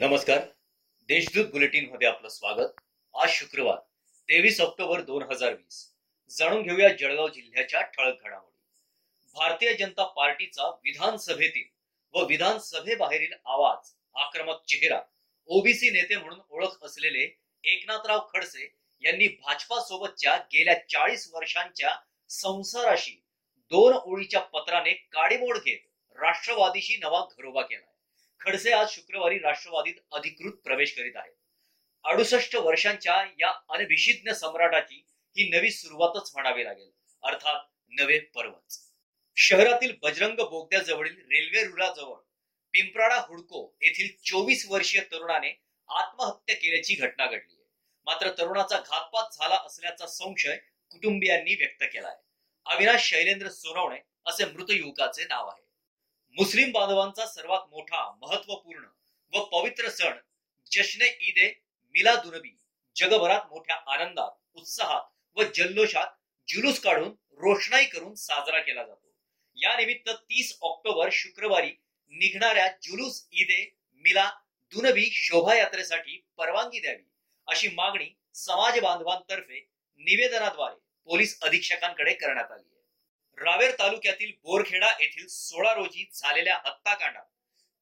नमस्कार. देशदूत बुलेटिनमध्ये आपलं स्वागत. आज शुक्रवार तेवीस ऑक्टोबर दोन हजार वीस. जाणून घेऊया जळगाव जिल्ह्याच्या ठळक घडामोडी. भारतीय जनता पार्टीचा विधानसभेतील व विधानसभेबाहेरील आवाज आक्रमक चेहरा ओबीसी नेते म्हणून ओळख असलेले एकनाथराव खडसे यांनी भाजपा सोबतच्या गेल्या चाळीस वर्षांच्या संसाराशी दोन ओळीच्या पत्राने काडीमोड घेत राष्ट्रवादीशी नवा घरोबा केलाय. खडसे आज शुक्रवारी राष्ट्रवादीत अधिकृत प्रवेश करीत आहेत. अडुसष्ट वर्षांच्या या अनभिषिज्ञ सम्राटाची ही नवी सुरुवातच म्हणावी लागेल. अर्थात नवे पर्वच शहरातील बजरंग बोगद्याजवळील रेल्वे रुळाजवळ पिंपराडा हुडको येथील चोवीस वर्षीय तरुणाने आत्महत्या केल्याची घटना घडली आहे. मात्र तरुणाचा घातपात झाला असल्याचा संशय कुटुंबियांनी व्यक्त केला आहे अविनाश शैलेंद्र सोनवणे असे मृत युवकाचे नाव आहे. मुस्लिम बांधवांचा सर्वात मोठा महत्त्वपूर्ण व पवित्र सण जश्न ईद ए मिलादुनबी. जगभरात मोठ्या आनंदात उत्साहात व जल्लोषात जुलूस काढून रोषणाई करून साजरा केला जातो. या निमित्त तीस ऑक्टोबर शुक्रवारी निघणाऱ्या जुलूस ईद ए मिला दुनबी शोभायात्रेसाठी परवानगी द्यावी अशी मागणी समाज बांधवांतर्फे निवेदनाद्वारे पोलीस अधीक्षकांकडे करण्यात आली आहे. रावेर तालुक्यातील बोरखेडा येथील सोळा रोजी झालेल्या हत्याकांडात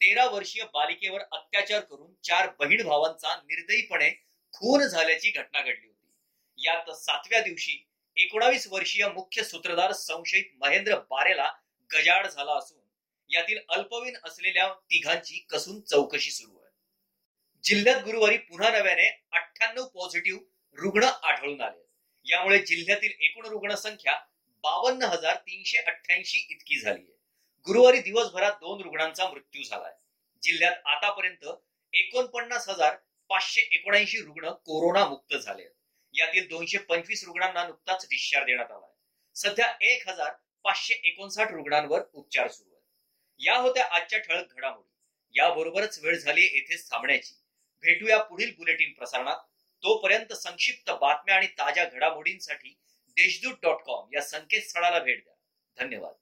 तेरा वर्षीय बालिकेवर अत्याचार करून चार बहीण भावांचा निर्दयीपणे खून झाल्याची घटना घडली होती. यात सातव्या दिवशी एकोणावीस वर्षीय मुख्य सूत्रधार संशयित महेंद्र बारेला गजाड झाला असून यातील अल्पवयीन असलेल्या तिघांची कसून चौकशी सुरू आहे. जिल्ह्यात गुरुवारी पुन्हा नव्याने अठ्ठ्याण्णव पॉझिटिव्ह रुग्ण आढळून आले यामुळे जिल्ह्यातील एकूण रुग्णसंख्या बावन्न हजार तीनशे अठ्ठ्याऐंशी इतकी झाली आहे. गुरुवारी दिवसभरात दोन रुग्णांचा मृत्यू झालाय. जिल्ह्यात आतापर्यंत एकोणपन्नास हजार पाचशे एकोणऐंशी रुग्ण कोरोना मुक्त झाले आहेत. यातील दोनशे पंचवीस रुग्णांना नुकताच डिस्चार्ज देण्यात आलाय सध्या एक हजार पाचशे एकोणसाठ रुग्णांवर उपचार सुरू आहेत. या होत्या आजच्या ठळक घडामोडी. याबरोबरच वेळ झाली येथेच थांबण्याची. भेटूया पुढील बुलेटिन प्रसारणात. तोपर्यंत संक्षिप्त बातम्या आणि ताज्या घडामोडींसाठी देशदूत डॉट कॉम या संकेतस्थळाला भेट द्या. धन्यवाद.